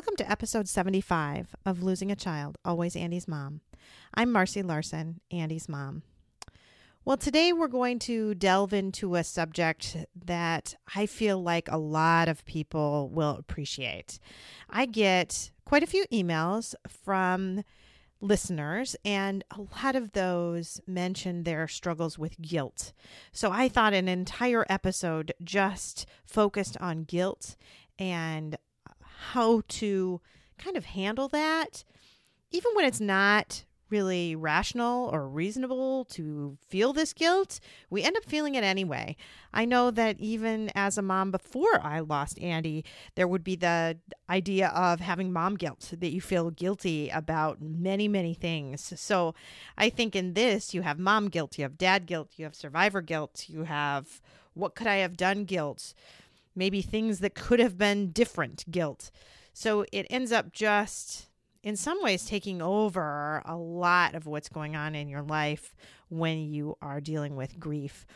Welcome to episode 75 of Losing a Child, Always Andy's Mom. I'm Marcy Larson, Andy's mom. Well, today we're going to delve into a subject that I feel like a lot of people will appreciate. I get quite a few emails from listeners, and a lot of those mention their struggles with guilt. So I thought an entire episode just focused on guilt and how to kind of handle that, even when it's not really rational or reasonable to feel this guilt, we end up feeling it anyway. I know that even as a mom before I lost Andy, there would be the idea of having mom guilt, that you feel guilty about many, many things. So I think in this, you have mom guilt, you have dad guilt, you have survivor guilt, you have what could I have done guilt, maybe things that could have been different guilt. So it ends up just in some ways taking over a lot of what's going on in your life when you are dealing with grief.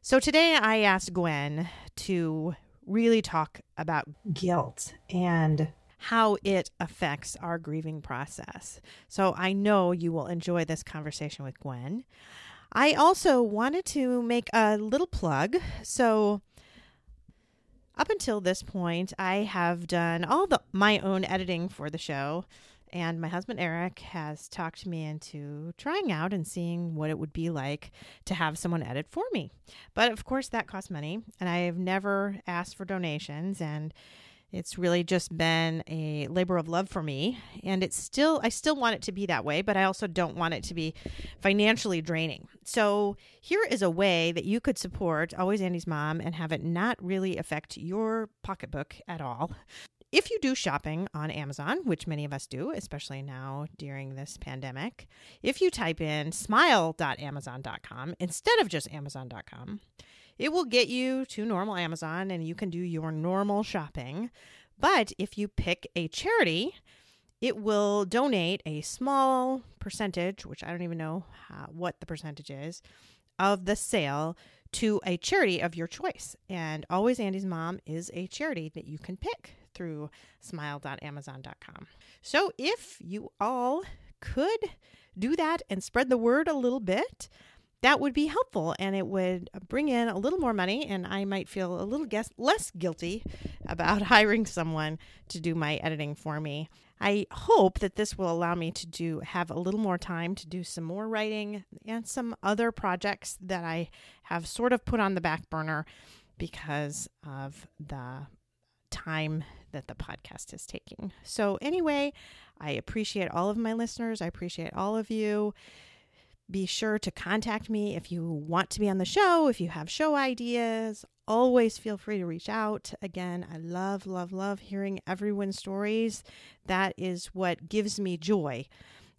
So today I asked Gwen to really talk about guilt and how it affects our grieving process. So I know you will enjoy this conversation with Gwen. I also wanted to make a little plug. So up until this point, I have done all the my own editing for the show. And my husband Eric has talked me into trying out and seeing what it would be like to have someone edit for me. But of course, that costs money, and I have never asked for donations. And it's really just been a labor of love for me. And it's still, I still want it to be that way, but I also don't want it to be financially draining. So here is a way that you could support Always Andy's Mom and have it not really affect your pocketbook at all. If you do shopping on Amazon, which many of us do, especially now during this pandemic, if you type in smile.amazon.com instead of just amazon.com, it will get you to normal Amazon and you can do your normal shopping. But if you pick a charity, it will donate a small percentage, which I don't even know how, what the percentage is, of the sale to a charity of your choice. And Always Andy's Mom is a charity that you can pick through smile.amazon.com. So if you all could do that and spread the word a little bit, that would be helpful and it would bring in a little more money and i might feel a little guess, less guilty about hiring someone to do my editing for me. I hope that this will allow me to do have a little more time to do some more writing and some other projects that i have sort of put on the back burner because of the time that the podcast is taking. So anyway i appreciate all of my listeners. I appreciate all of you be sure to contact me if you want to be on the show, if you have show ideas. Always feel free to reach out. Again, I love, love, love hearing everyone's stories. That is what gives me joy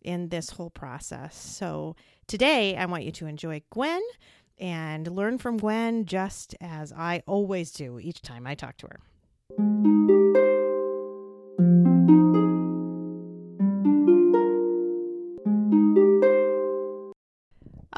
in this whole process. So today, I want you to enjoy Gwen and learn from Gwen just as I always do each time I talk to her.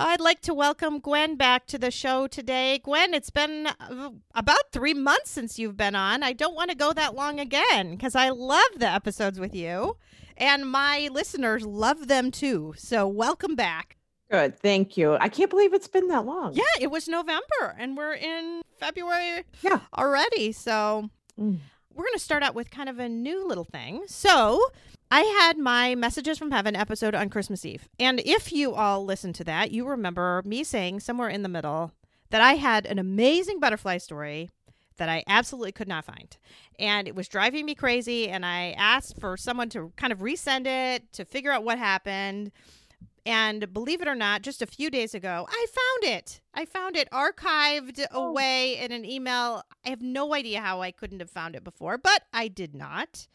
I'd like to welcome Gwen back to the show today. Gwen, it's been uh, about three months since you've been on. I don't want to go that long again because I love the episodes with you, and my listeners love them too. So, welcome back. Good. Thank you. I can't believe it's been that long. Yeah, it was November and we're in February yeah. already. So, mm. we're going to start out with kind of a new little thing. So, I had my Messages from Heaven episode on Christmas Eve. And if you all listen to that, you remember me saying somewhere in the middle that I had an amazing butterfly story that I absolutely could not find. And it was driving me crazy. And I asked for someone to kind of resend it to figure out what happened. And believe it or not, just a few days ago, I found it. I found it archived Oh. away in an email. I have no idea how I couldn't have found it before, but I did not.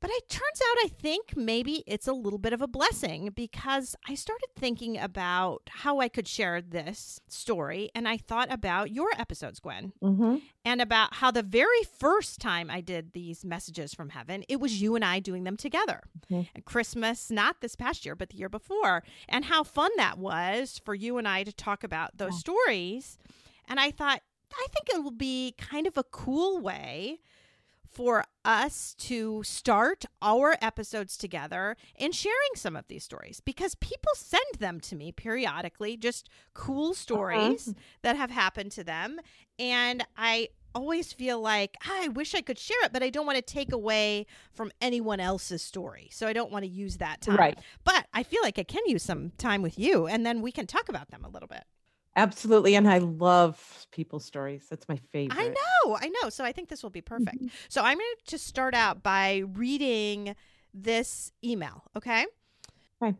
But it turns out I think maybe it's a little bit of a blessing because I started thinking about how I could share this story. And I thought about your episodes, Gwen, Mm-hmm. and about how the very first time I did these messages from heaven, it was you and I doing them together. Mhm. At Christmas, not this past year, but the year before, and how fun that was for you and I to talk about those Yeah. stories. And I thought, I think it will be kind of a cool way for us to start our episodes together and sharing some of these stories because people send them to me periodically, just cool stories that have happened to them. And I always feel like "Ah, I wish I could share it, but I don't want to take away from anyone else's story. So I don't want to use that time. Right. But I feel like I can use some time with you and then we can talk about them a little bit. Absolutely. And I love people's stories. That's my favorite. I know, I know. So I think this will be perfect. Mm-hmm. So I'm going to just start out by reading this email, okay? Okay.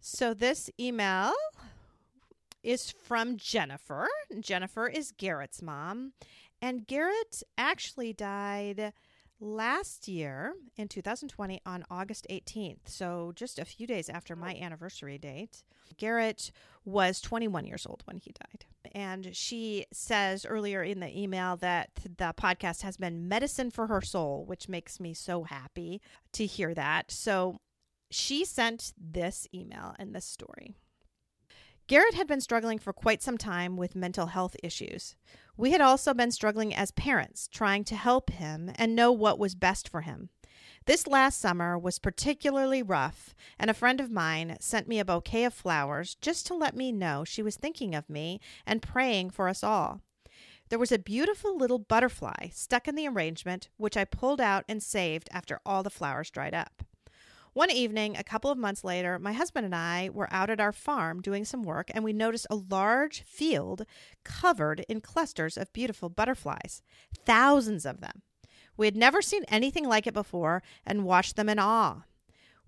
So this email is from Jennifer. Jennifer is Garrett's mom. And Garrett actually died last year in 2020 on August 18th. So just a few days after my oh. anniversary date. Garrett was 21 years old when he died. And she says earlier in the email that the podcast has been medicine for her soul, which makes me so happy to hear that. So she sent this email and this story. Garrett had been struggling for quite some time with mental health issues. We had also been struggling as parents, trying to help him and know what was best for him. This last summer was particularly rough, and a friend of mine sent me a bouquet of flowers just to let me know she was thinking of me and praying for us all. There was a beautiful little butterfly stuck in the arrangement, which I pulled out and saved after all the flowers dried up. One evening, a couple of months later, my husband and I were out at our farm doing some work, and we noticed a large field covered in clusters of beautiful butterflies, thousands of them. We had never seen anything like it before and watched them in awe.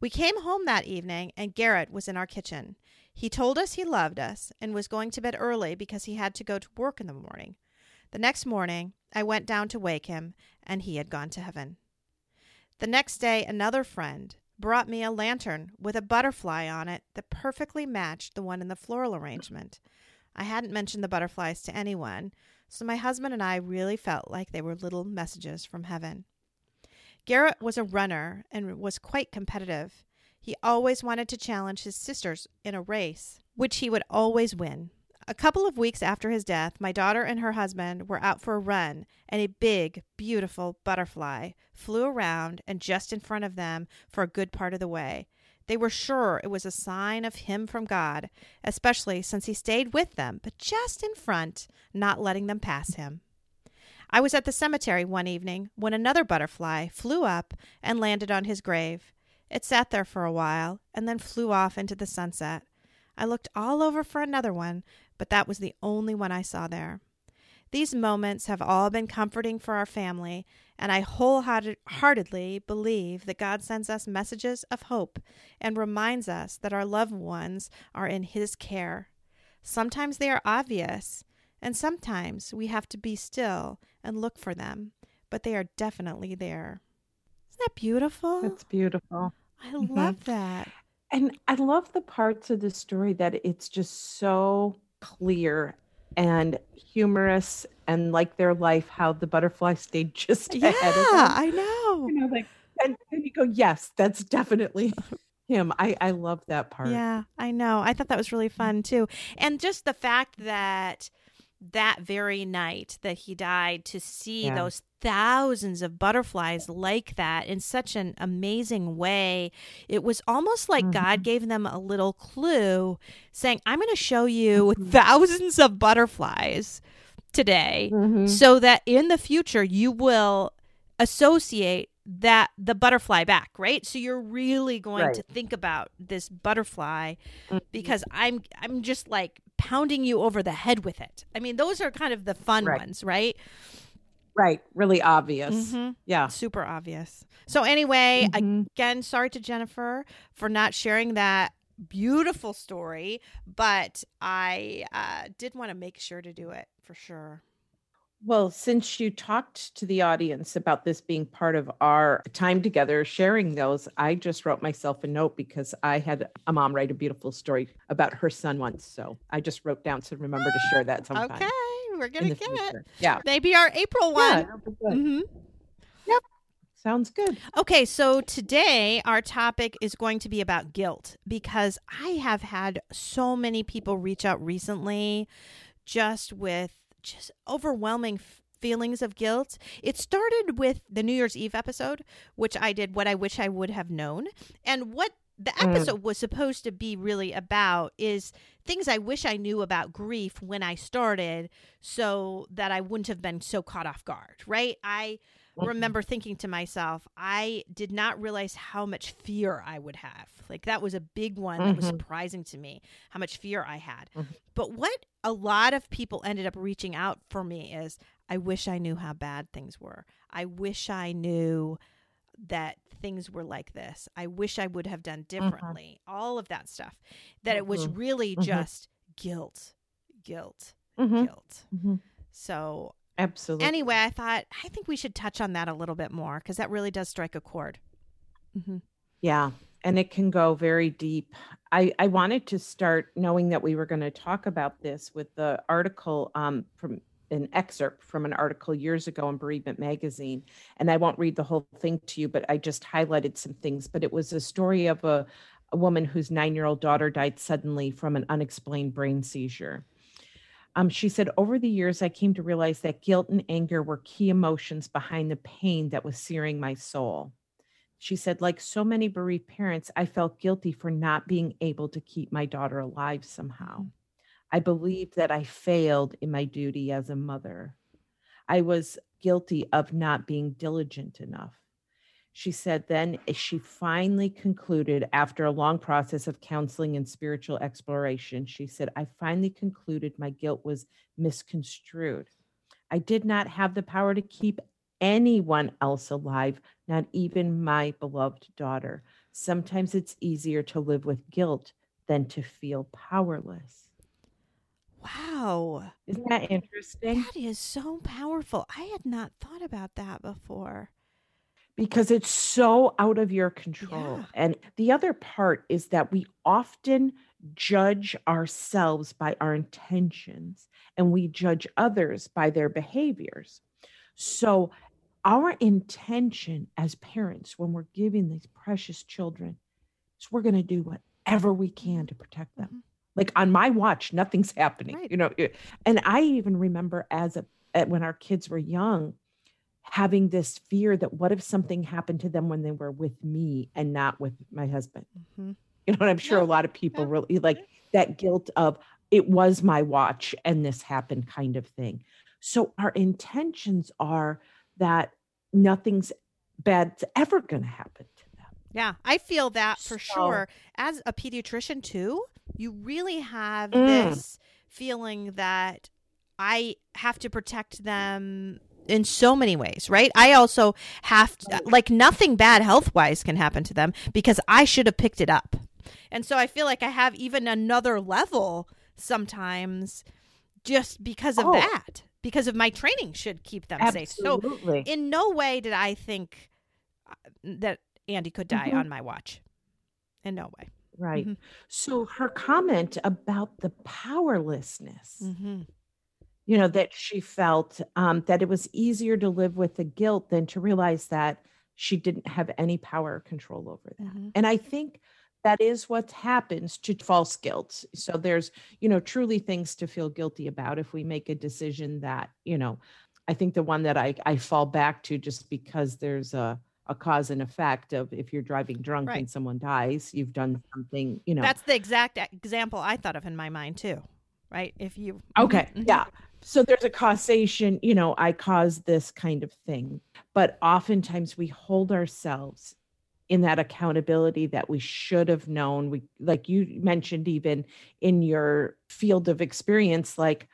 We came home that evening, and Garrett was in our kitchen. He told us he loved us and was going to bed early because he had to go to work in the morning. The next morning, I went down to wake him, and he had gone to heaven. The next day, another friend brought me a lantern with a butterfly on it that perfectly matched the one in the floral arrangement. I hadn't mentioned the butterflies to anyone, so my husband and I really felt like they were little messages from heaven. Garrett was a runner and was quite competitive. He always wanted to challenge his sisters in a race, which he would always win. A couple of weeks after his death, my daughter and her husband were out for a run, and a big, beautiful butterfly flew around and just in front of them for a good part of the way. They were sure it was a sign of him from God, especially since he stayed with them, but just in front, not letting them pass him. I was at the cemetery one evening when another butterfly flew up and landed on his grave. It sat there for a while and then flew off into the sunset. I looked all over for another one, but that was the only one I saw there. These moments have all been comforting for our family, and I wholeheartedly believe that God sends us messages of hope and reminds us that our loved ones are in His care. Sometimes they are obvious, and sometimes we have to be still and look for them, but they are definitely there. Isn't that beautiful? That's beautiful. I Mhm. love that. And I love the parts of the story that it's just so clear and humorous and like their life, how the butterfly stayed just Yeah, ahead of them. I know. You know, like and, and you go, yes, that's definitely him. I, I love that part. Yeah, I know. I thought that was really fun too. And just the fact that that very night that he died to see Yeah. those thousands of butterflies like that in such an amazing way it was almost like god gave them a little clue saying i'm going to show you thousands of butterflies today Mhm. so that in the future you will associate that the butterfly back right so you're really going Right. to think about this butterfly Mhm. because i'm i'm just like pounding you over the head with it i mean those are kind of the fun Right. ones right Right. Really obvious. Mhm. Yeah. super obvious so anyway Mhm. again sorry to jennifer for not sharing that beautiful story, but I uh, did want to make sure to do it for sure. Well, since you talked to the audience about this being part of our time together, sharing those, I just wrote myself a note because I had a mom write a beautiful story about her son once. So I just wrote down to remember to share that sometime. Okay, we're gonna get future. it. Yeah, maybe our April one. Yeah, mm-hmm. Yep, sounds good. Okay, so today our topic is going to be about guilt because I have had so many people reach out recently, just with just overwhelming f- feelings of guilt. It started with the New Year's Eve episode, which I did what I wish I would have known. And what the mm. episode mm. was supposed to be really about is things I wish I knew about grief when I started so that I wouldn't have been so caught off guard, right? I. remember thinking to myself, I did not realize how much fear I would have. Like that was a big one mm-hmm. that was mm-hmm. surprising to me, how much fear I had. Mm-hmm. But what a lot of people ended up reaching out for me is I wish I knew how bad things were. I wish I knew that things were like this. I wish I would have done mm-hmm. differently. Mm-hmm. All of that stuff. That it was mm-hmm. really just guilt, guilt, guilt. So, absolutely. Anyway, I thought I think we should touch on that a little bit more because that really does strike a chord. Yeah and it can go very deep. I, I wanted to start knowing that we were going to talk about this with the article um, from an excerpt from an article years ago in Bereavement Magazine. And I won't read the whole thing to you, but I just highlighted some things. But it was a story of a, a woman whose nine year old daughter died suddenly from an unexplained brain seizure. Um, she said, Over the years, I came to realize that guilt and anger were key emotions behind the pain that was searing my soul. She said, like so many bereaved parents, I felt guilty for not being able to keep my daughter alive somehow. Mm-hmm. I believed that I failed in my duty as a mother. I was guilty of not being diligent enough. She said, then eh, she finally concluded after a long process of counseling and spiritual exploration, she said, I finally concluded my guilt was misconstrued. I did not have the power to keep anyone else alive, not even my beloved daughter. Sometimes it's easier to live with guilt than to feel powerless. Wow. Isn't that interesting? That is so powerful. I had not thought about that before. Because it's so out of your control. Yeah. And the other part is that we often judge ourselves by our intentions and we judge others by their behaviors. So our intention as parents when we're giving these precious children is we're going to do whatever we can to protect them. Mm-hmm. Like on my watch, nothing's happening, right. you know. And I even remember as a when our kids were young, having this fear that what if something happened to them when they were with me and not with my husband? Mm-hmm. You know, and I'm sure yeah. a lot of people yeah. really like that guilt of it was my watch and this happened kind of thing. So our intentions are that nothing's bad's ever going to happen to them. Yeah, I feel that for so, sure. As a pediatrician, too, you really have mm. this feeling that I have to protect them in so many ways, right? I also have to, like nothing bad health wise can happen to them because I should have picked it up. And so I feel like I have even another level sometimes just because of oh. that because of my training should keep them Absolutely. safe. So in no way did I think uh, that Andy could die mm-hmm. on my watch. In no way. Right. Mm-hmm. So her comment about the powerlessness, mm-hmm. You know, that she felt um, that it was easier to live with the guilt than to realize that she didn't have any power or control over that. Mm-hmm. And I think that is what happens to false guilt so there's you know truly things to feel guilty about if we make a decision that you know i think the one that i i fall back to just because there's a a cause and effect of if you're driving drunk right. and someone dies you've done something you know that's the exact example i thought of in my mind too right if you okay mm-hmm. yeah so there's a causation you know i caused this kind of thing but oftentimes we hold ourselves in that accountability that we should have known we like you mentioned even in your field of experience like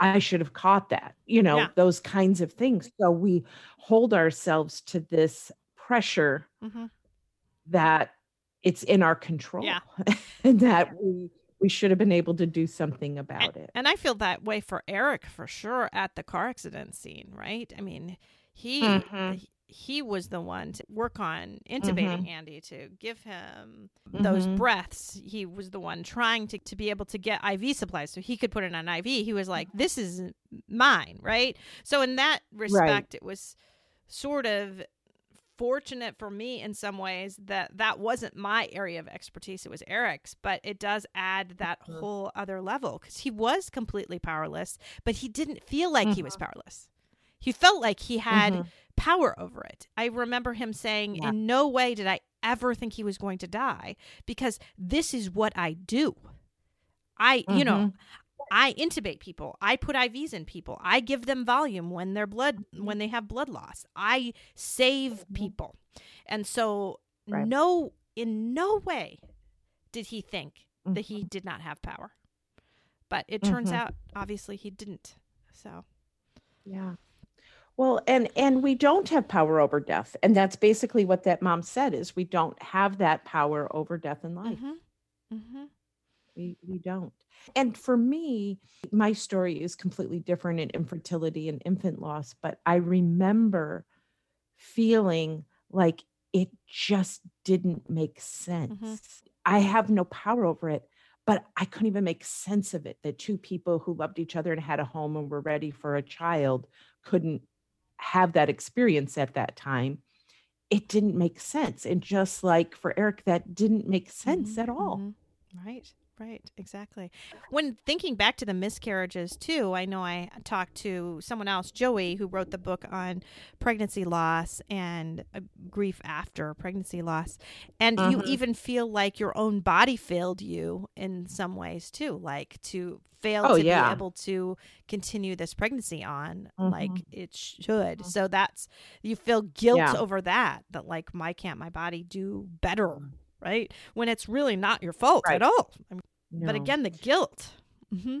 i should have caught that you know yeah. those kinds of things so we hold ourselves to this pressure mm-hmm. that it's in our control. Yeah. and that we we should have been able to do something about and, it. And I feel that way for Eric for sure at the car accident scene, right? I mean, he Mhm. he was the one to work on intubating Mhm. Andy to give him those Mhm. breaths. He was the one trying to, to be able to get IV supplies so he could put in an IV. He was like, This is mine, right? So in that respect, it was sort of fortunate for me in some ways that that wasn't my area of expertise it was eric's but it does add that Mhm. whole other level because he was completely powerless but he didn't feel like he was powerless he felt like he had Mhm. power over it i remember him saying Yeah. in no way did i ever think he was going to die because this is what i do i you know Mhm. I intubate people. I put IVs in people. I give them volume when they're blood when they have blood loss. I save people. And so Right. no in no way did he think that Mm-hmm. he did not have power. But it turns Mhm. out obviously he didn't. So Yeah. Well, and and we don't have power over death, and that's basically what that mom said is we don't have that power over death and life. mhm. Mhm. We we don't. And for me, my story is completely different in infertility and infant loss, but I remember feeling like it just didn't make sense. I have no power over it, but I couldn't even make sense of it that two people who loved each other and had a home and were ready for a child couldn't have that experience at that time. It didn't make sense. And just like for Eric, that didn't make sense Mhm, at all. mhm. Right, right, exactly. When thinking back to the miscarriages too, I know I talked to someone else, Joey, who wrote the book on pregnancy loss and uh, grief after pregnancy loss, and you Mhm. even feel like your own body failed you in some ways too, like to fail Oh, to yeah. be able to continue this pregnancy on like Mhm. it should. So that's you feel guilt Yeah. over that. That like, why can't my body do better? Right? When it's really not your fault Right. at all. I mean, But again, the guilt. hmm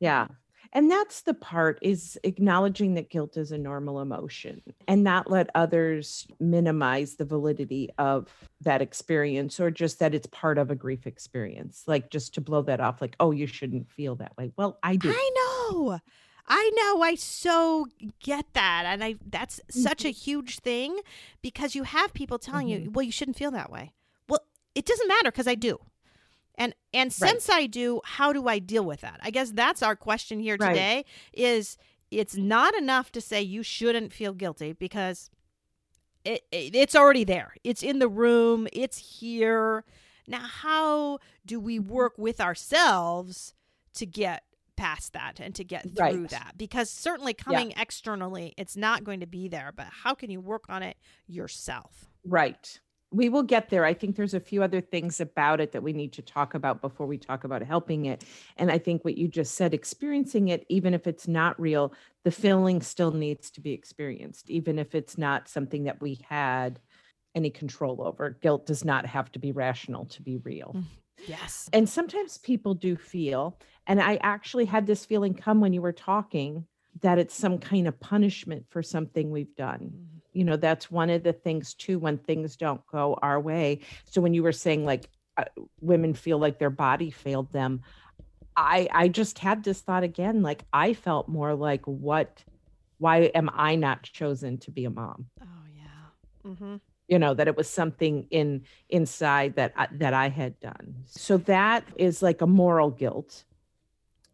Yeah. And that's the part is acknowledging that guilt is a normal emotion and not let others minimize the validity of that experience or just that it's part of a grief experience. Like just to blow that off, like, oh, you shouldn't feel that way. Well, I do. I know. I know. I so get that. And I that's such Mm-hmm. a huge thing because you have people telling you, well, you shouldn't feel that way. It doesn't matter because I do. And and since I do, how do I deal with that? I guess that's our question here Right. today is it's not enough to say you shouldn't feel guilty because it, it it's already there. It's in the room, it's here. Now how do we work with ourselves to get past that and to get through Right. that? Because certainly coming externally, it's not going to be there, but how can you work on it yourself? Right. We will get there. I think there's a few other things about it that we need to talk about before we talk about helping it. And I think what you just said, experiencing it, even if it's not real, the feeling still needs to be experienced, even if it's not something that we had any control over. Guilt does not have to be rational to be real. Mm, yes. And sometimes people do feel, and I actually had this feeling come when you were talking, that it's some kind of punishment for something we've done mm-hmm. You know that's one of the things too when things don't go our way so when you were saying like uh, women feel like their body failed them i i just had this thought again like i felt more like what why am i not chosen to be a mom Oh yeah. Mm-hmm. you know that it was something in inside that I, that i had done so that is like a moral guilt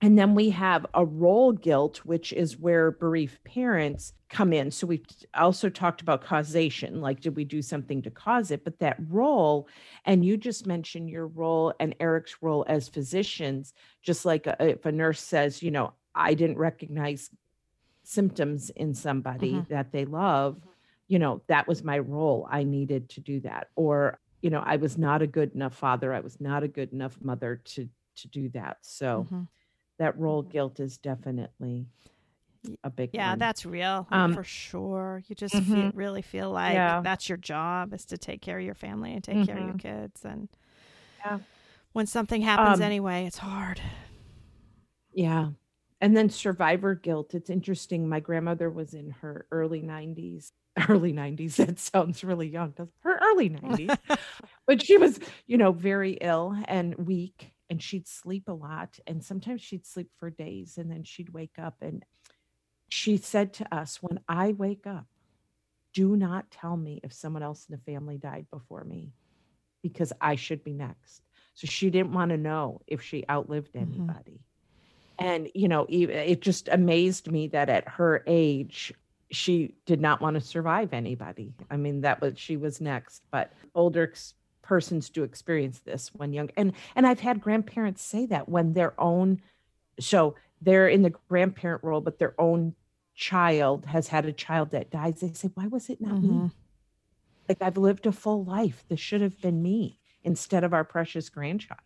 and then we have a role guilt which is where bereaved parents come in. So we've also talked about causation like did we do something to cause it? But that role and you just mentioned your role and eric's role as physicians just like a, if a nurse says you know i didn't recognize symptoms in somebody Mhm. that they love you know that was my role. I needed to do that. Or you know i was not a good enough father. I was not a good enough mother to to do that. So Mhm. That role guilt is definitely a big Yeah, one. that's real Um, for sure. You just mhm. feel, really feel like Yeah. that's your job is to take care of your family and take care of your Mhm. kids. And Yeah. when something happens Um, anyway, it's hard. yeah and then survivor guilt it's interesting my grandmother was in her early 90s early 90s. That sounds really young. Her early 90s. but she was, you know, very ill and weak and she'd sleep a lot and sometimes she'd sleep for days and then she'd wake up and she said to us, "When I wake up, do not tell me if someone else in the family died before me because I should be next." So she didn't want to know if she outlived mm-hmm. anybody. Mm-hmm. And, you know, it just amazed me that at her age, she did not want to survive anybody. I mean, that was, she was next, but older persons do experience this when young. And, and I've had grandparents say that when their own, so they're in the grandparent role, but their own child has had a child that dies. They say, why was it not mm-hmm. me? Like I've lived a full life. This should have been me instead of our precious grandchild.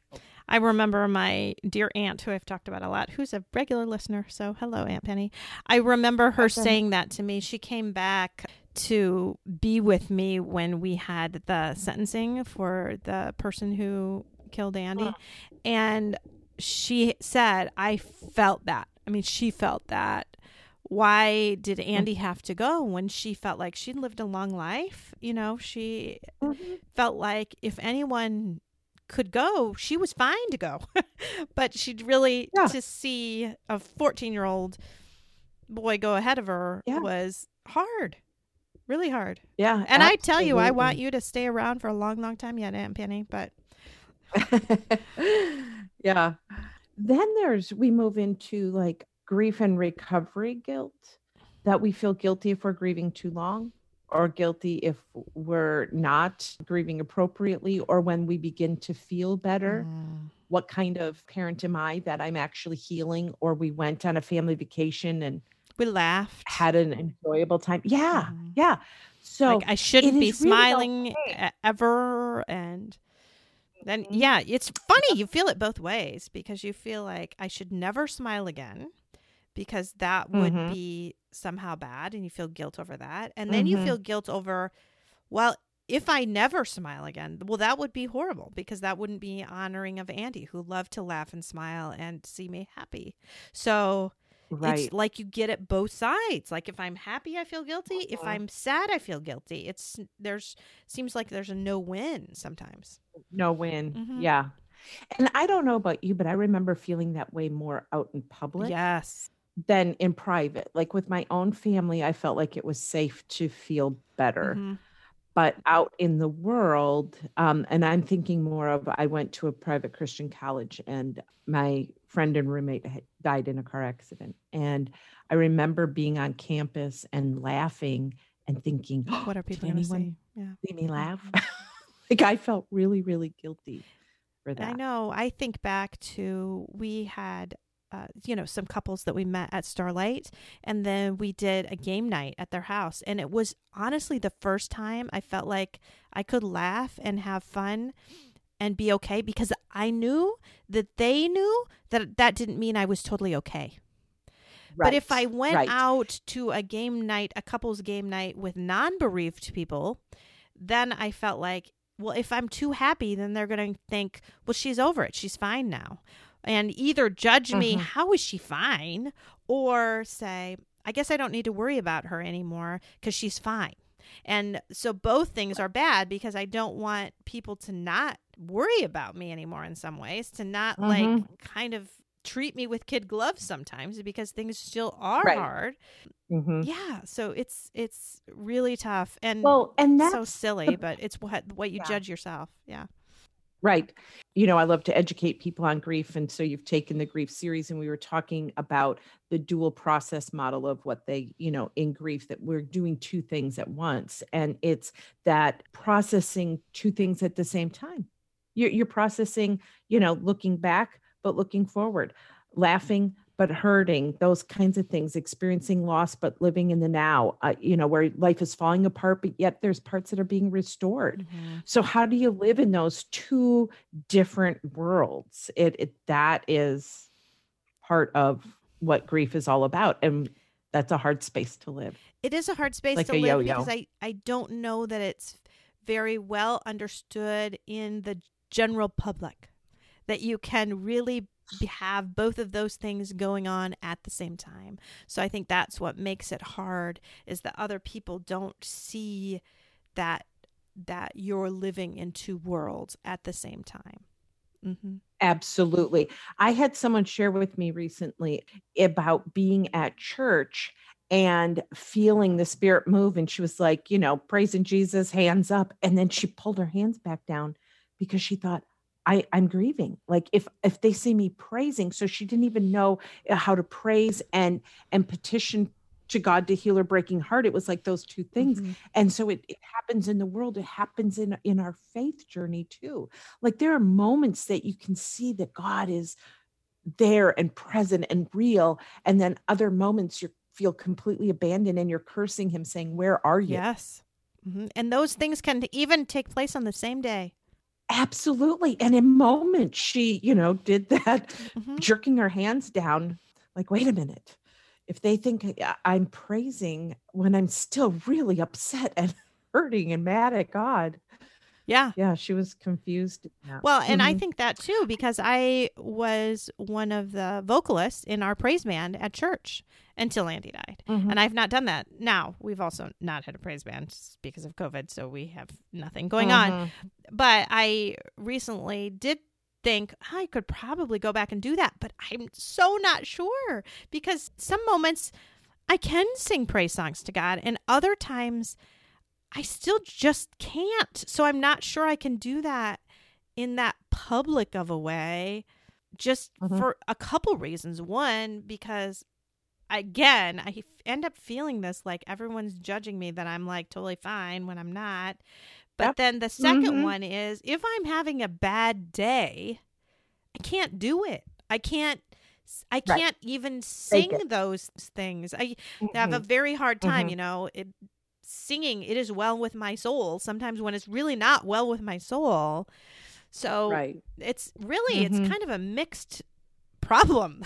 I remember my dear aunt, who I've talked about a lot, who's a regular listener. So, hello, Aunt Penny. I remember her saying that to me. She came back to be with me when we had the sentencing for the person who killed Andy. And she said, I felt that. I mean, she felt that why did mm. Andy have to go when she felt like she'd lived a long life? You know, she mm-hmm. felt like if anyone could go, she was fine to go. but she'd really yeah. to see a 14 year old boy go ahead of her yeah. was hard. Really hard. Yeah. And absolutely. I tell you, I want you to stay around for a long, long time yet, Aunt Penny, but yeah. Then there's we move into like grief and recovery guilt that we feel guilty if we're grieving too long or guilty if we're not grieving appropriately or when we begin to feel better mm. what kind of parent am i that i'm actually healing or we went on a family vacation and we laughed had an enjoyable time yeah mm. yeah so like i shouldn't be smiling okay. ever and then mm-hmm. yeah it's funny you feel it both ways because you feel like i should never smile again because that would mm-hmm. be somehow bad and you feel guilt over that. And then mm-hmm. you feel guilt over, well, if I never smile again, well, that would be horrible because that wouldn't be honoring of Andy, who loved to laugh and smile and see me happy. So right. it's like you get it both sides. Like if I'm happy, I feel guilty. Uh-huh. If I'm sad, I feel guilty. It's there's seems like there's a no win sometimes. No win. Mm-hmm. Yeah. And I don't know about you, but I remember feeling that way more out in public. Yes than in private. Like with my own family, I felt like it was safe to feel better. Mm-hmm. But out in the world, um, and I'm thinking more of I went to a private Christian college and my friend and roommate died in a car accident. And I remember being on campus and laughing and thinking, What are people going to see? Yeah. See me laugh? Mm-hmm. like I felt really, really guilty for that. I know. I think back to we had uh, you know, some couples that we met at Starlight, and then we did a game night at their house. And it was honestly the first time I felt like I could laugh and have fun and be okay because I knew that they knew that that didn't mean I was totally okay. Right. But if I went right. out to a game night, a couple's game night with non bereaved people, then I felt like, well, if I'm too happy, then they're going to think, well, she's over it. She's fine now and either judge me, mm-hmm. how is she fine? Or say, I guess I don't need to worry about her anymore because she's fine. And so both things are bad because I don't want people to not worry about me anymore in some ways, to not mm-hmm. like kind of treat me with kid gloves sometimes because things still are right. hard. Mm-hmm. Yeah, so it's it's really tough and well, and that's so silly, but it's what what you yeah. judge yourself. Yeah. Right. You know, I love to educate people on grief. And so you've taken the grief series, and we were talking about the dual process model of what they, you know, in grief, that we're doing two things at once. And it's that processing two things at the same time. You're, you're processing, you know, looking back, but looking forward, laughing, but hurting, those kinds of things, experiencing loss, but living in the now, uh, you know, where life is falling apart, but yet there's parts that are being restored. Mm-hmm. So, how do you live in those two different worlds? It, it that is part of what grief is all about. And that's a hard space to live. It is a hard space like to live yo-yo. because I, I don't know that it's very well understood in the general public that you can really have both of those things going on at the same time. So I think that's what makes it hard is that other people don't see that that you're living in two worlds at the same time. Mm-hmm. Absolutely. I had someone share with me recently about being at church and feeling the spirit move. And she was like, you know, praising Jesus, hands up. And then she pulled her hands back down because she thought, I, I'm grieving. Like if if they see me praising, so she didn't even know uh, how to praise and and petition to God to heal her breaking heart. It was like those two things. Mm-hmm. And so it, it happens in the world. It happens in in our faith journey too. Like there are moments that you can see that God is there and present and real. And then other moments you feel completely abandoned and you're cursing him saying, Where are you? Yes. Mm-hmm. And those things can even take place on the same day. Absolutely. And in moments, she, you know, did that, mm-hmm. jerking her hands down, like, wait a minute. If they think I'm praising when I'm still really upset and hurting and mad at God. Yeah. Yeah. She was confused. Well, and mm-hmm. I think that too, because I was one of the vocalists in our praise band at church until Andy died. Mm-hmm. And I've not done that. Now, we've also not had a praise band because of COVID, so we have nothing going mm-hmm. on. But I recently did think I could probably go back and do that, but I'm so not sure because some moments I can sing praise songs to God and other times I still just can't. So I'm not sure I can do that in that public of a way just mm-hmm. for a couple reasons. One, because again, I end up feeling this like everyone's judging me that I'm like totally fine when I'm not. But yep. then the 2nd mm-hmm. one is if I'm having a bad day, I can't do it. I can't I can't right. even sing those things. I mm-hmm. have a mm-hmm. very hard time, mm-hmm. you know, it, singing it is well with my soul sometimes when it's really not well with my soul. So right. it's really it's mm-hmm. kind of a mixed problem.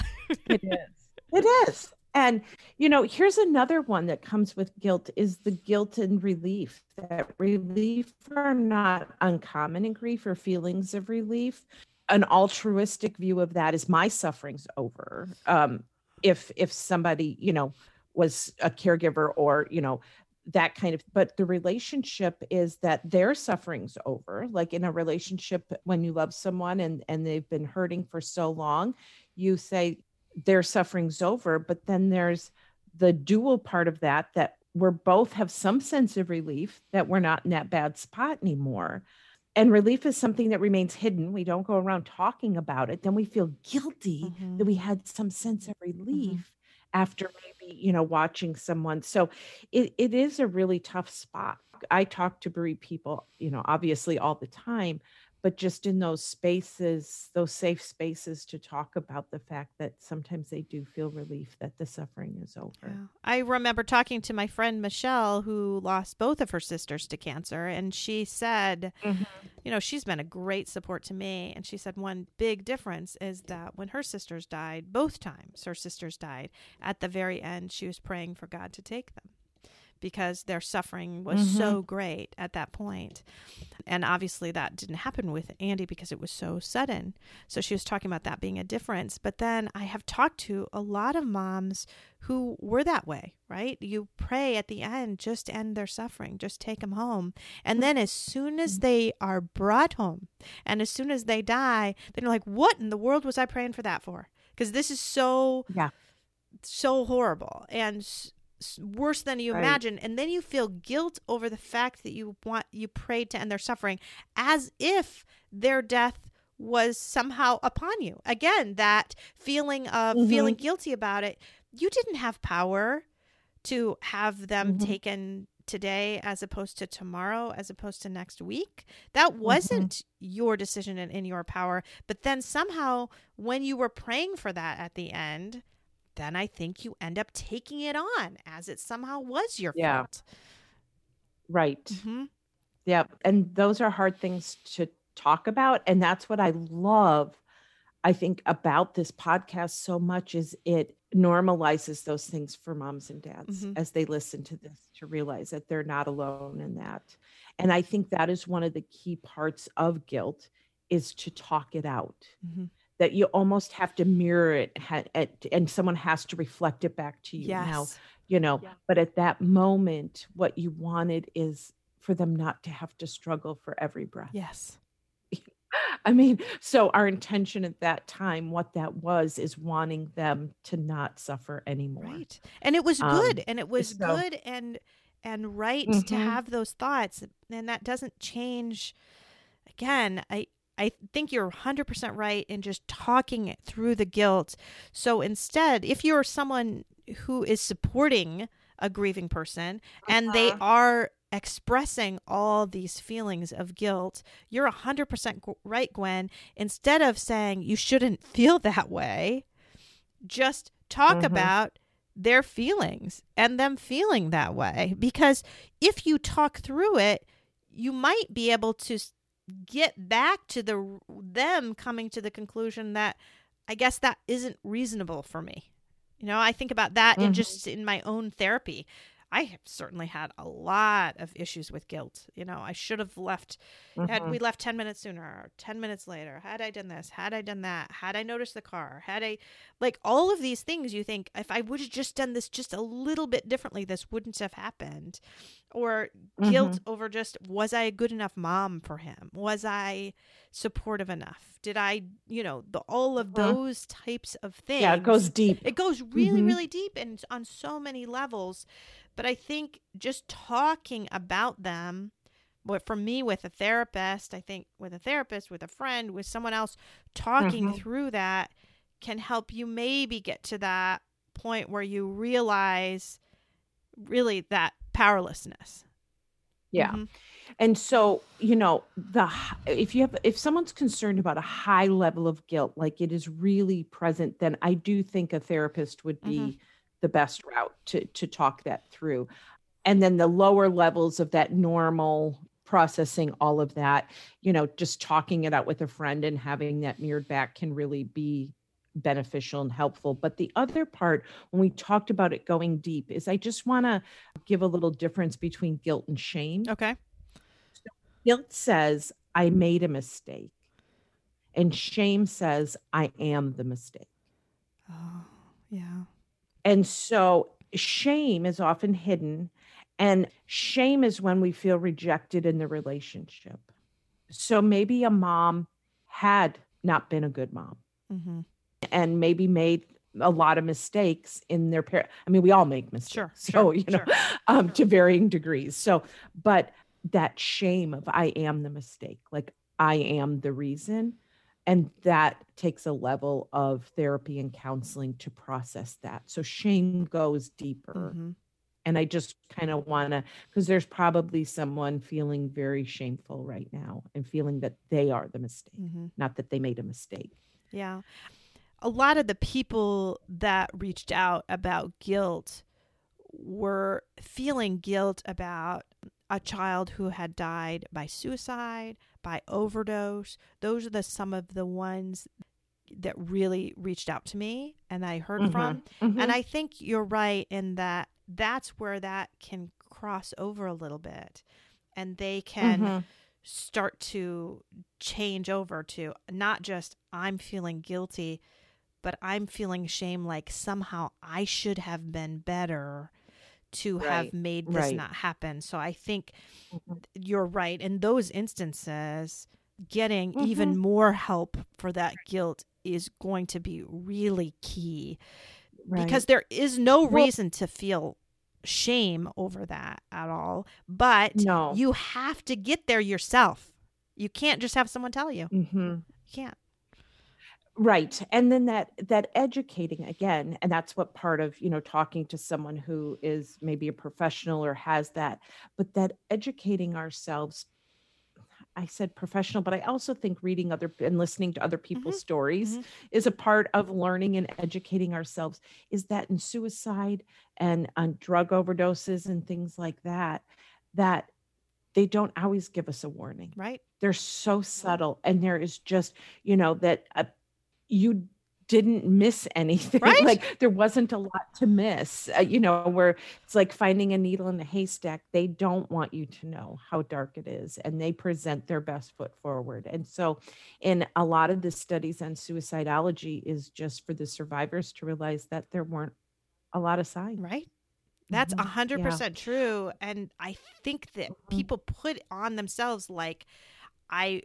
it is. It is. And you know, here's another one that comes with guilt is the guilt and relief. That relief are not uncommon in grief or feelings of relief. An altruistic view of that is my suffering's over. Um, if if somebody, you know, was a caregiver or, you know, that kind of but the relationship is that their suffering's over like in a relationship when you love someone and and they've been hurting for so long you say their suffering's over but then there's the dual part of that that we're both have some sense of relief that we're not in that bad spot anymore and relief is something that remains hidden we don't go around talking about it then we feel guilty mm-hmm. that we had some sense of mm-hmm. relief. After maybe you know watching someone. So it, it is a really tough spot. I talk to bereaved people you know obviously all the time but just in those spaces, those safe spaces to talk about the fact that sometimes they do feel relief that the suffering is over. Yeah. I remember talking to my friend Michelle, who lost both of her sisters to cancer, and she said, mm-hmm. you know, she's been a great support to me. And she said, one big difference is that when her sisters died, both times her sisters died, at the very end, she was praying for God to take them because their suffering was mm-hmm. so great at that point. And obviously, that didn't happen with Andy because it was so sudden. So she was talking about that being a difference. But then I have talked to a lot of moms who were that way, right? You pray at the end, just end their suffering, just take them home. And then as soon as mm-hmm. they are brought home and as soon as they die, then you're like, what in the world was I praying for that for? Because this is so. Yeah so horrible and worse than you right. imagine and then you feel guilt over the fact that you want you prayed to end their suffering as if their death was somehow upon you again that feeling of mm-hmm. feeling guilty about it you didn't have power to have them mm-hmm. taken today as opposed to tomorrow as opposed to next week that mm-hmm. wasn't mm-hmm. your decision and in your power but then somehow when you were praying for that at the end then I think you end up taking it on as it somehow was your yeah. fault. Right. Mm-hmm. Yeah. And those are hard things to talk about. And that's what I love, I think, about this podcast so much is it normalizes those things for moms and dads mm-hmm. as they listen to this to realize that they're not alone in that. And I think that is one of the key parts of guilt is to talk it out. Mm-hmm that you almost have to mirror it and someone has to reflect it back to you yes. now you know yeah. but at that moment what you wanted is for them not to have to struggle for every breath yes I mean, so our intention at that time, what that was, is wanting them to not suffer anymore. Right. And it was good. Um, and it was so, good and and right mm-hmm. to have those thoughts. And that doesn't change again, I I think you're 100% right in just talking it through the guilt. So instead, if you're someone who is supporting a grieving person and uh-huh. they are expressing all these feelings of guilt, you're 100% right, Gwen. Instead of saying you shouldn't feel that way, just talk mm-hmm. about their feelings and them feeling that way. Because if you talk through it, you might be able to get back to the them coming to the conclusion that I guess that isn't reasonable for me. You know, I think about that mm-hmm. in just in my own therapy. I have certainly had a lot of issues with guilt. You know, I should have left mm-hmm. had we left 10 minutes sooner or 10 minutes later. Had I done this, had I done that, had I noticed the car, had I like all of these things you think if I would have just done this just a little bit differently this wouldn't have happened. Or mm-hmm. guilt over just was I a good enough mom for him? Was I supportive enough? Did I, you know, the all of uh-huh. those types of things. Yeah, it goes deep. It goes really mm-hmm. really deep and on so many levels but I think just talking about them, but for me with a therapist, I think with a therapist, with a friend, with someone else, talking mm-hmm. through that can help you maybe get to that point where you realize really that powerlessness. Yeah. Mm-hmm. And so, you know, the if you have if someone's concerned about a high level of guilt, like it is really present, then I do think a therapist would be mm-hmm the best route to to talk that through and then the lower levels of that normal processing all of that you know just talking it out with a friend and having that mirrored back can really be beneficial and helpful but the other part when we talked about it going deep is i just want to give a little difference between guilt and shame okay so guilt says i made a mistake and shame says i am the mistake oh yeah and so shame is often hidden. And shame is when we feel rejected in the relationship. So maybe a mom had not been a good mom mm-hmm. And maybe made a lot of mistakes in their parent. I mean, we all make mistakes. Sure. So, you know, sure. um, to varying degrees. So, but that shame of I am the mistake, like I am the reason and that takes a level of therapy and counseling to process that so shame goes deeper mm-hmm. and i just kind of want to because there's probably someone feeling very shameful right now and feeling that they are the mistake mm-hmm. not that they made a mistake yeah a lot of the people that reached out about guilt were feeling guilt about a child who had died by suicide by overdose. Those are the some of the ones that really reached out to me and I heard mm-hmm. from. Mm-hmm. And I think you're right in that that's where that can cross over a little bit and they can mm-hmm. start to change over to not just I'm feeling guilty, but I'm feeling shame like somehow I should have been better to right. have made this right. not happen. So I think mm-hmm. you're right. In those instances, getting mm-hmm. even more help for that guilt is going to be really key right. because there is no well, reason to feel shame over that at all. But no. you have to get there yourself. You can't just have someone tell you. Mm-hmm. You can't right and then that that educating again and that's what part of you know talking to someone who is maybe a professional or has that but that educating ourselves I said professional, but I also think reading other and listening to other people's mm-hmm. stories mm-hmm. is a part of learning and educating ourselves. Is that in suicide and on drug overdoses and things like that, that they don't always give us a warning. Right. They're so subtle. And there is just, you know, that a you didn't miss anything. Right. like there wasn't a lot to miss. Uh, you know, where it's like finding a needle in a haystack. They don't want you to know how dark it is, and they present their best foot forward. And so, in a lot of the studies on suicidology, is just for the survivors to realize that there weren't a lot of signs. Right. That's a Mhm. hundred Yeah. percent true. And I think that Mhm. people put on themselves like I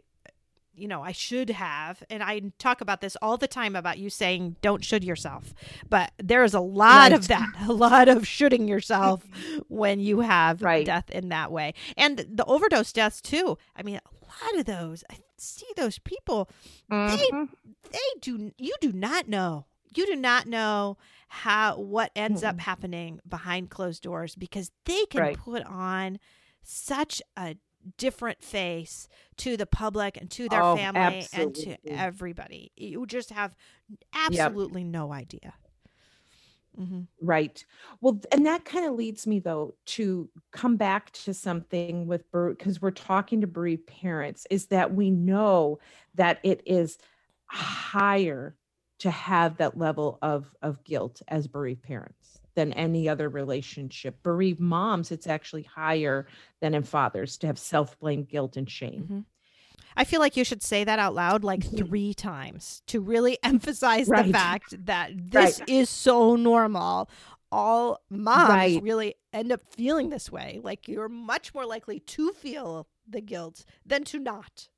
you know, I should have, and I talk about this all the time about you saying don't should yourself. But there is a lot of that, a lot of shooting yourself when you have Right. death in that way. And the overdose deaths too. I mean, a lot of those, I see those people Mhm. they do you do not know you do not know how what ends up happening behind closed doors because they can Right. put on such a different face to the public and to their Oh, family and to everybody. You just have absolutely no idea. Hmm Right. Well, and that kind of leads me though to come back to something with because we're talking to bereaved parents is that we know that it is higher to have that level of of guilt as bereaved parents than any other relationship. Bereaved moms, it's actually higher than in fathers to have self-blame, guilt, and shame. Mhm. I feel like you should say that out loud like Mhm. three times to really emphasize the fact that this Right. is so normal. All moms Right. really end up feeling this way. Like you're much more likely to feel the guilt than to not.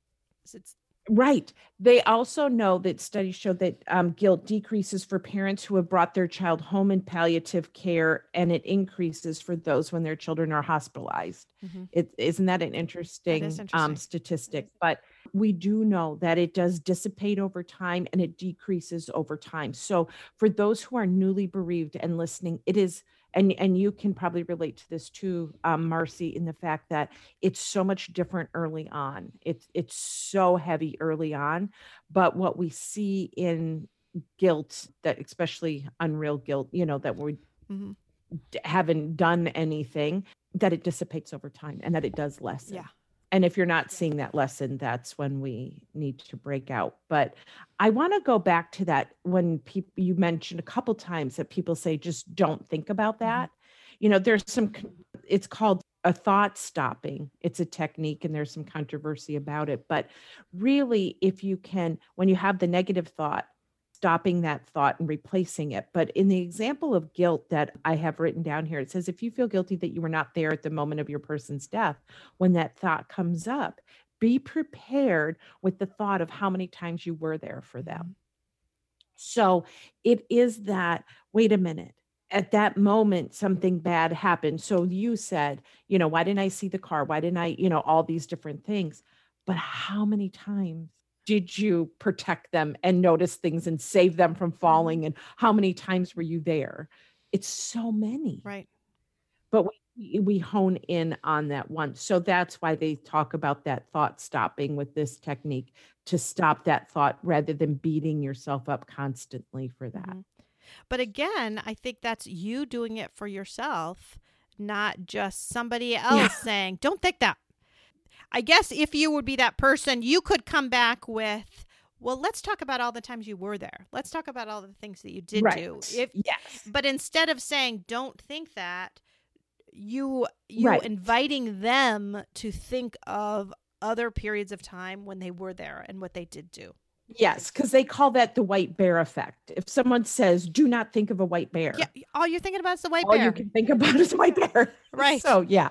It's Right. They also know that studies show that um, guilt decreases for parents who have brought their child home in palliative care, and it increases for those when their children are hospitalized. Mhm. It isn't that an interesting, interesting. Um, statistic? But we do know that it does dissipate over time and it decreases over time. So for those who are newly bereaved and listening, it is. And, and you can probably relate to this too, um, Marcy, in the fact that it's so much different early on. It's it's so heavy early on, but what we see in guilt, that especially unreal guilt, you know, that we Mhm. d- haven't done anything, that it dissipates over time and that it does lessen. Yeah. And if you're not seeing that lesson, that's when we need to break out. But I want to go back to that when people you mentioned a couple times that people say just don't think about mm-hmm. that. You know, there's some it's called a thought stopping. It's a technique and there's some controversy about it, but really if you can when you have the negative thought stopping that thought and replacing it. But in the example of guilt that I have written down here, it says if you feel guilty that you were not there at the moment of your person's death, when that thought comes up, be prepared with the thought of how many times you were there for them. Mm-hmm. So it is that, wait a minute. At that moment, something bad happened. So you said, you know, why didn't I see the car? Why didn't I, you know, all these different things. But how many times did you protect them and notice things and save them from falling? And how many times were you there? It's so many Right. but we, we hone in on that one. So that's why they talk about that thought stopping with this technique to stop that thought rather than beating yourself up constantly for that. Mhm. But again, I think that's you doing it for yourself, not just somebody else saying, don't think that. I guess if you would be that person, you could come back with, well, let's talk about all the times you were there. Let's talk about all the things that you did do. If yes. but instead of saying don't think that, you you Right. inviting them to think of other periods of time when they were there and what they did do. Yes, because they call that the white bear effect. If someone says, do not think of a white bear, Yeah, all you're thinking about is the white all bear. All you can think about is white bear. Right. So, yeah.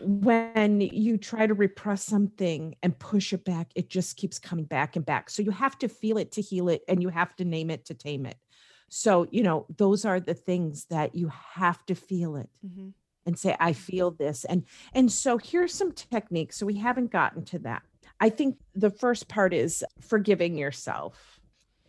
When you try to repress something and push it back, it just keeps coming back and back. So, you have to feel it to heal it and you have to name it to tame it. So, you know, those are the things that you have to feel it Mhm. and say i feel this and and so here's some techniques so we haven't gotten to that i think the first part is forgiving yourself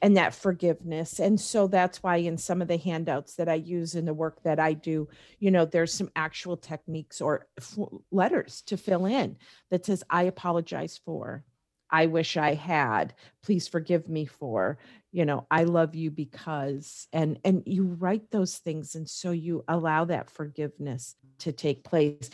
and that forgiveness. And so that's why in some of the handouts that i use in the work that i do you know there's some actual techniques or f- letters to fill in that says i apologize for i wish i had please forgive me for you know i love you because and and you write those things and so you allow that forgiveness to take place.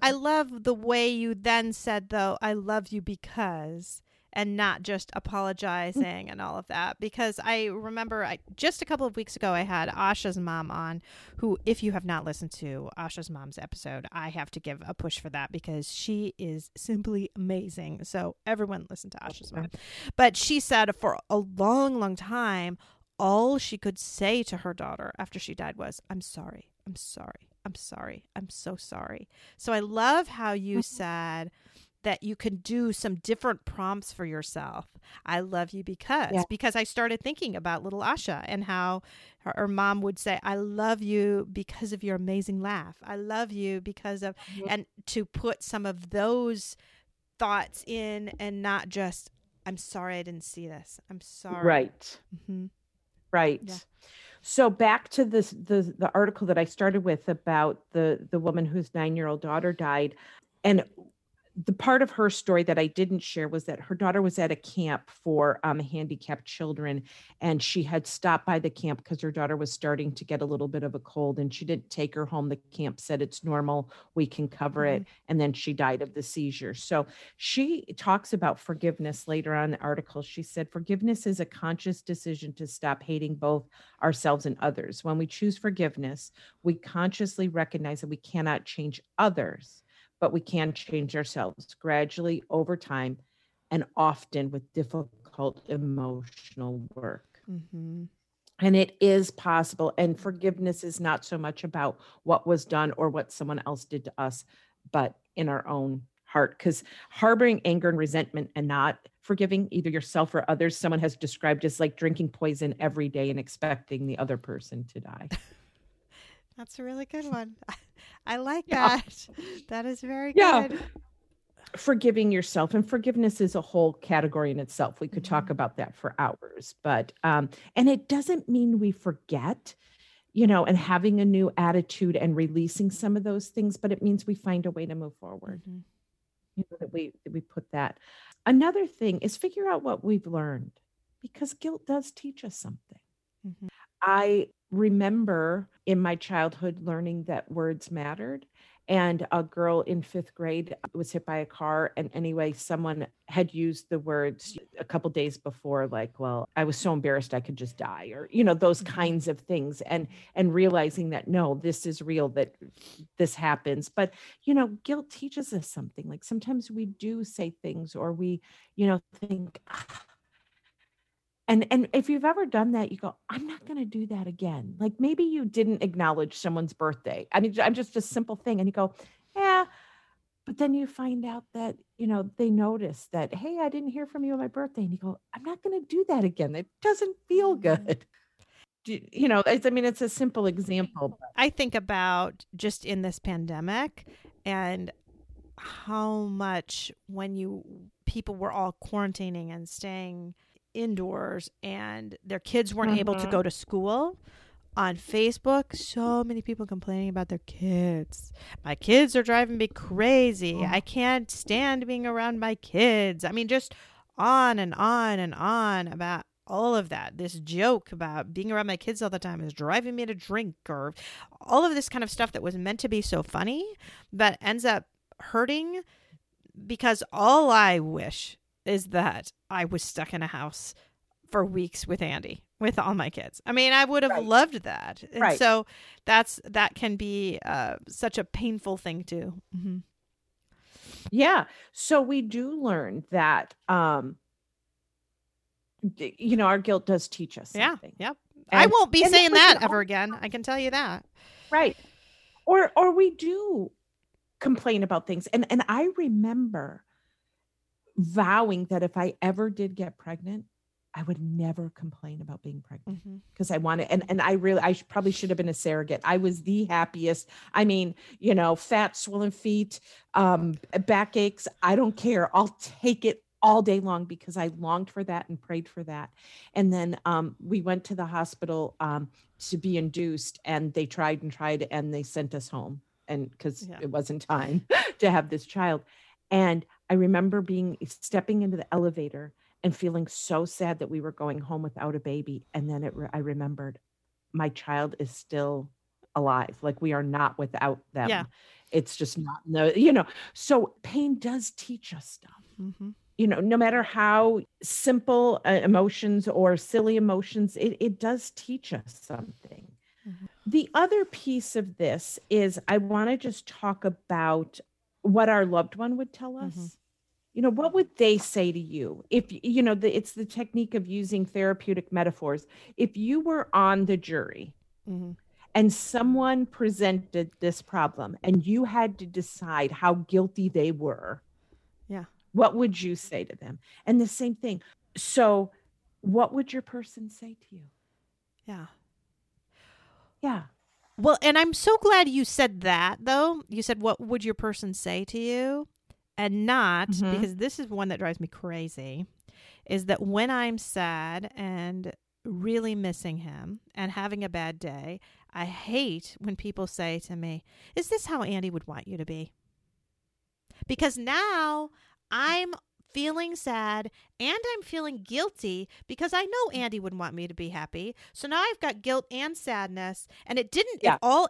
I love the way you then said though, I love you because and not just apologizing and all of that. Because I remember I, just a couple of weeks ago, I had Asha's mom on, who, if you have not listened to Asha's mom's episode, I have to give a push for that because she is simply amazing. So everyone listen to Asha's mom. But she said for a long, long time, all she could say to her daughter after she died was, I'm sorry. I'm sorry. I'm sorry. I'm so sorry. So I love how you mm-hmm. said that you can do some different prompts for yourself. I love you because yeah. because I started thinking about little Asha and how her, her, mom would say, "I love you because of your amazing laugh. I love you because of," mm-hmm. and to put some of those thoughts in and not just, "I'm sorry I didn't see this. I'm sorry." Right. Mm-hmm. Right. Yeah. So back to this the the article that I started with about the the woman whose 9-year-old daughter died and the part of her story that I didn't share was that her daughter was at a camp for um, handicapped children, and she had stopped by the camp because her daughter was starting to get a little bit of a cold, and she didn't take her home. The camp said it's normal, we can cover mm-hmm. it, and then she died of the seizure. So she talks about forgiveness later on in the article. She said, Forgiveness is a conscious decision to stop hating both ourselves and others. When we choose forgiveness, we consciously recognize that we cannot change others but we can change ourselves gradually over time and often with difficult emotional work. Mm-hmm. And it is possible. And forgiveness is not so much about what was done or what someone else did to us, but in our own heart. Because harboring anger and resentment and not forgiving either yourself or others, someone has described as like drinking poison every day and expecting the other person to die. That's a really good one. I like yeah. that. That is very yeah. good. Forgiving yourself and forgiveness is a whole category in itself. We could mm-hmm. talk about that for hours, but um, and it doesn't mean we forget, you know, and having a new attitude and releasing some of those things, but it means we find a way to move forward. Mm-hmm. You know, that we that we put that. Another thing is figure out what we've learned because guilt does teach us something. Mm-hmm. I remember in my childhood learning that words mattered. And a girl in fifth grade was hit by a car. And anyway, someone had used the words a couple days before, like, well, I was so embarrassed I could just die, or, you know, those mm-hmm. kinds of things. And and realizing that no, this is real, that this happens. But, you know, guilt teaches us something. Like sometimes we do say things or we, you know, think, ah, and and if you've ever done that you go i'm not going to do that again. Like maybe you didn't acknowledge someone's birthday. I mean i'm just a simple thing and you go yeah. But then you find out that you know they notice that hey i didn't hear from you on my birthday and you go i'm not going to do that again. It doesn't feel mm-hmm. good. You know i mean it's a simple example. I think about just in this pandemic and how much when you people were all quarantining and staying indoors and their kids weren't mm-hmm. able to mm-hmm. go to school on Facebook, so many people complaining about their kids. My kids are driving me crazy. Oh. I can't stand being around my kids. I mean, just on and on and on about all of that. This joke about being around my kids all the time is driving me to drink, or all of this kind of stuff that was meant to be so funny, but ends up hurting because all I wish is that I was stuck in a house for weeks with Andy with all my kids. I mean, I would have right. loved that. And right. so that's that can be uh, such a painful thing too. Mm-hmm. Yeah. So we do learn that um you know, our guilt does teach us something. Yeah. Yep. And, I won't be saying that ever again. I can tell you that. Right. Or or we do complain about things. And and I remember vowing that if I ever did get pregnant, I would never complain about being pregnant because mm-hmm. I wanted, and, and I really, I probably should have been a surrogate. I was the happiest. I mean, you know, fat, swollen feet, um, back aches. I don't care. I'll take it all day long because I longed for that and prayed for that. And then um, we went to the hospital um, to be induced, and they tried and tried, and they sent us home, and because yeah. it wasn't time to have this child. And I remember being stepping into the elevator and feeling so sad that we were going home without a baby. And then it, I remembered my child is still alive. Like we are not without them. Yeah. It's just not no, you know. So pain does teach us stuff. Mm-hmm. you know, no matter how simple uh, emotions or silly emotions, it, it does teach us something. Mm-hmm. The other piece of this is I want to just talk about what our loved one would tell us. Mm-hmm. You know, what would they say to you if, you know, the, it's the technique of using therapeutic metaphors. If you were on the jury mm-hmm. and someone presented this problem and you had to decide how guilty they were, yeah what would you say to them? And the same thing. So, what would your person say to you? Yeah. Yeah. Well, and I'm so glad you said that, though. You said, What would your person say to you? And not mm-hmm. because this is one that drives me crazy is that when I'm sad and really missing him and having a bad day, I hate when people say to me, Is this how Andy would want you to be? Because now I'm feeling sad and I'm feeling guilty because I know Andy wouldn't want me to be happy. So now I've got guilt and sadness, and it didn't yeah. all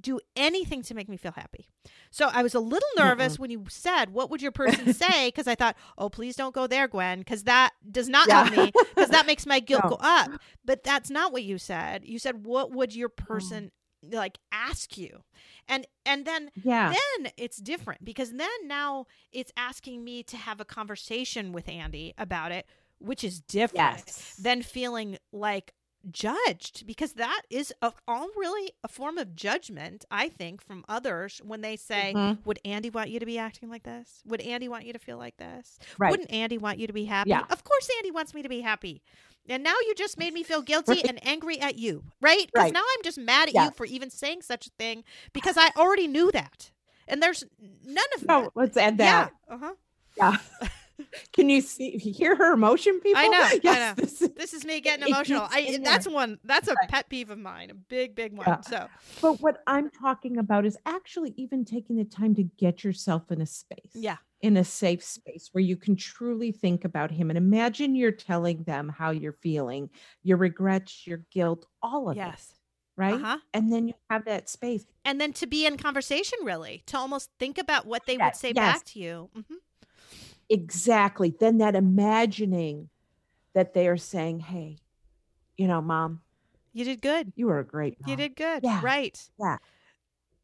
do anything to make me feel happy. So I was a little nervous mm when you said, "What would your person say?" Because I thought, "Oh, please don't go there, Gwen," because that does not yeah. help me. Because that makes my guilt no. go up. But that's not what you said. You said, "What would your mm. person like ask you?" And and then yeah then it's different because then now it's asking me to have a conversation with andy about it which is different yes. than feeling like judged because that is a, all really a form of judgment i think from others when they say mm-hmm. would andy want you to be acting like this would andy want you to feel like this right. wouldn't andy want you to be happy yeah. of course andy wants me to be happy and now you just made me feel guilty right. and angry at you, right? Because right. now I'm just mad at yeah. you for even saying such a thing because I already knew that. And there's none of no, that. let's add that. Yeah. Uh-huh. Yeah. Can you see hear her emotion, people? I know. Yes, I know. This, is, this is me getting emotional. I that's one that's a right. pet peeve of mine, a big, big one. Yeah. So but what I'm talking about is actually even taking the time to get yourself in a space. Yeah in a safe space where you can truly think about him and imagine you're telling them how you're feeling, your regrets, your guilt, all of yes. it. Right. Uh-huh. And then you have that space. And then to be in conversation, really, to almost think about what they yes. would say yes. back to you. Mm-hmm. Exactly. Then that imagining that they are saying, hey, you know, mom, you did good. You were a great mom. You did good. Yeah. Right. Yeah.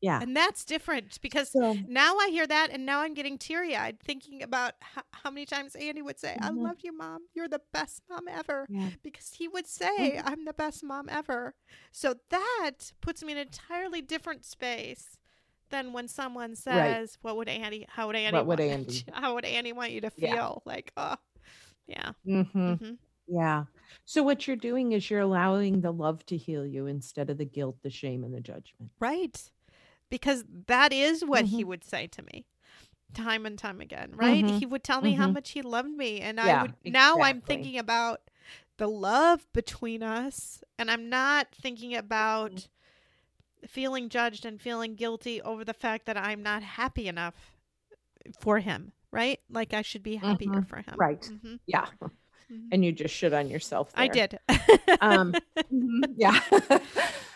Yeah. And that's different because so, now I hear that and now I'm getting teary eyed thinking about how, how, many times Andy would say, mm-hmm. I love you, mom. You're the best mom ever. Yeah. Because he would say, mm-hmm. I'm the best mom ever. So that puts me in an entirely different space than when someone says, right. What would Andy, how would Andy, what would Andy, how would Andy want you to feel? Yeah. Like, oh, yeah. Mm-hmm. Yeah. So what you're doing is you're allowing the love to heal you instead of the guilt, the shame, and the judgment. Right because that is what mm-hmm. he would say to me time and time again, right? Mm-hmm. He would tell me mm-hmm. how much he loved me and yeah, I would exactly. now I'm thinking about the love between us and I'm not thinking about mm-hmm. feeling judged and feeling guilty over the fact that I'm not happy enough for him, right? Like I should be happier mm-hmm. for him. Right. Mm-hmm. Yeah. And you just shit on yourself. There. I did. um, yeah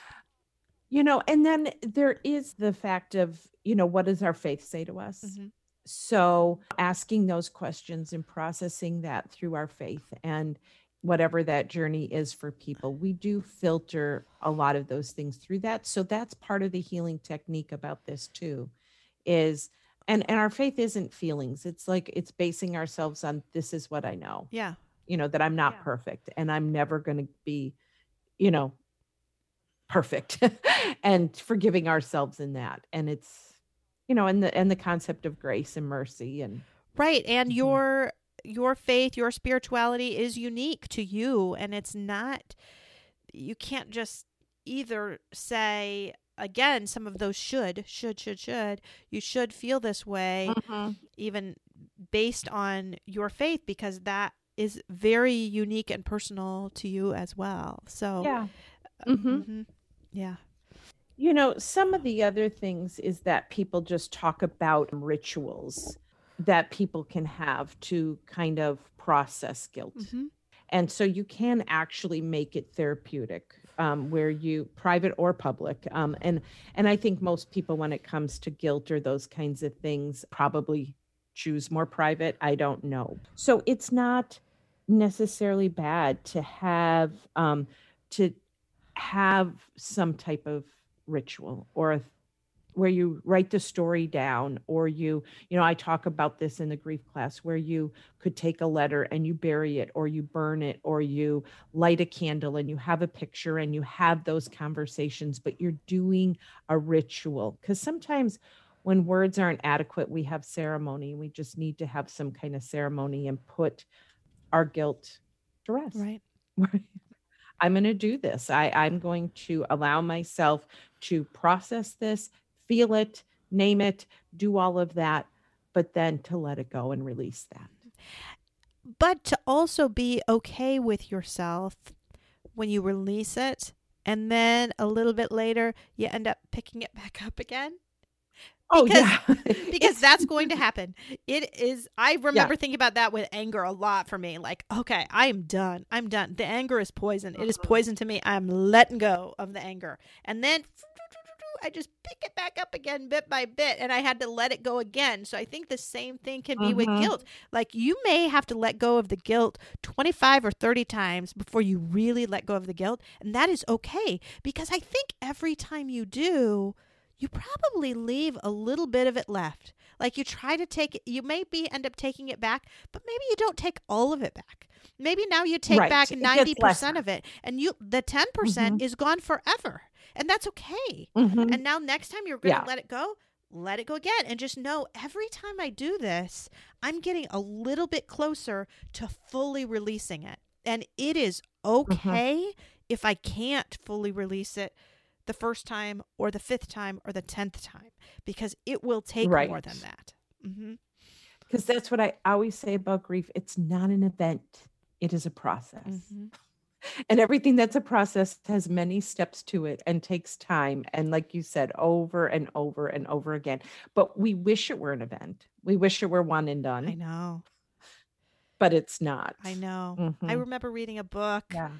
you know and then there is the fact of you know what does our faith say to us mm-hmm. so asking those questions and processing that through our faith and whatever that journey is for people we do filter a lot of those things through that so that's part of the healing technique about this too is and and our faith isn't feelings it's like it's basing ourselves on this is what i know yeah you know that i'm not yeah. perfect and i'm never going to be you know perfect and forgiving ourselves in that and it's you know and the and the concept of grace and mercy and right and mm-hmm. your your faith your spirituality is unique to you and it's not you can't just either say again some of those should should should should you should feel this way mm-hmm. even based on your faith because that is very unique and personal to you as well so yeah mm-hmm. Mm-hmm. Yeah. You know, some of the other things is that people just talk about rituals that people can have to kind of process guilt. Mm-hmm. And so you can actually make it therapeutic. Um, where you private or public um, and and i think most people when it comes to guilt or those kinds of things probably choose more private. I don't know. So it's not necessarily bad to have um, to have some type of ritual or a where you write the story down or you you know i talk about this in the grief class where you could take a letter and you bury it or you burn it or you light a candle and you have a picture and you have those conversations but you're doing a ritual. Because sometimes when words aren't adequate we have ceremony. We just need to have some kind of ceremony and put our guilt to rest. Right. i'm going to do this i i'm going to allow myself to process this feel it, name it, do all of that, but then to let it go and release that. But to also be okay with yourself when you release it and then a little bit later you end up picking it back up again. Oh Because- yeah. because that's going to happen. It is. I remember thinking about that with anger a lot for me. Like, okay, I am done. I'm done. The anger is poison. It is Uh-huh. poison to me. I'm letting go of the anger, and then I just pick it back up again, bit by bit, and I had to let it go again. So I think the same thing can be with Mhm. guilt. Like, you may have to let go of the guilt 25 or 30 times before you really let go of the guilt, and that is okay because I think every time you do you probably leave a little bit of it left. Like you try to take it, you maybe end up taking it back, but maybe you don't take all of it back. Maybe now you take Right. back ninety percent of it, and you the 10 percent is gone forever, and that's okay. Mhm. And now next time you're going to Yeah. let it go, let it go again, and just know every time I do this, I'm getting a little bit closer to fully releasing it, and it is Mm-hmm. okay if I can't fully release it the first time or the fifth time or the tenth time because it will take more than that. because that's what I always say about grief. It's not an event, it is a process. hmm And everything that's a process has many steps to it and takes time. And like you said, over and over and over again. But we wish it were an event. We wish it were one and done. I know. but it's not. I know. I Mhm. remember reading a book Yeah.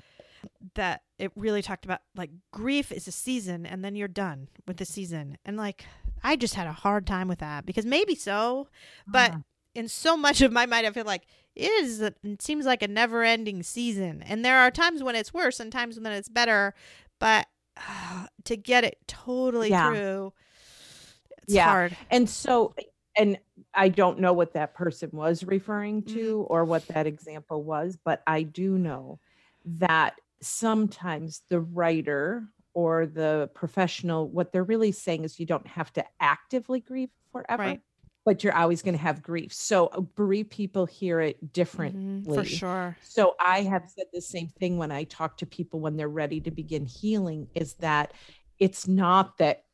That it really talked about like grief is a season and then you're done with the season. And like I just had a hard time with that because maybe so, but Ah. in so much of my mind I feel like it is a, it seems like a never-ending season. And there are times when it's worse and times when it's better, but to get it totally Yeah. through it's Yeah. hard. And so, and I don't know what that person was referring Mm-hmm. to or what that example was, but I do know that sometimes the writer or the professional, what they're really saying is you don't have to actively grieve forever, Right. but you're always going to have grief. So uh, bereaved people hear it differently. Mhm, for sure. So I have said the same thing when I talk to people when they're ready to begin healing is that it's not that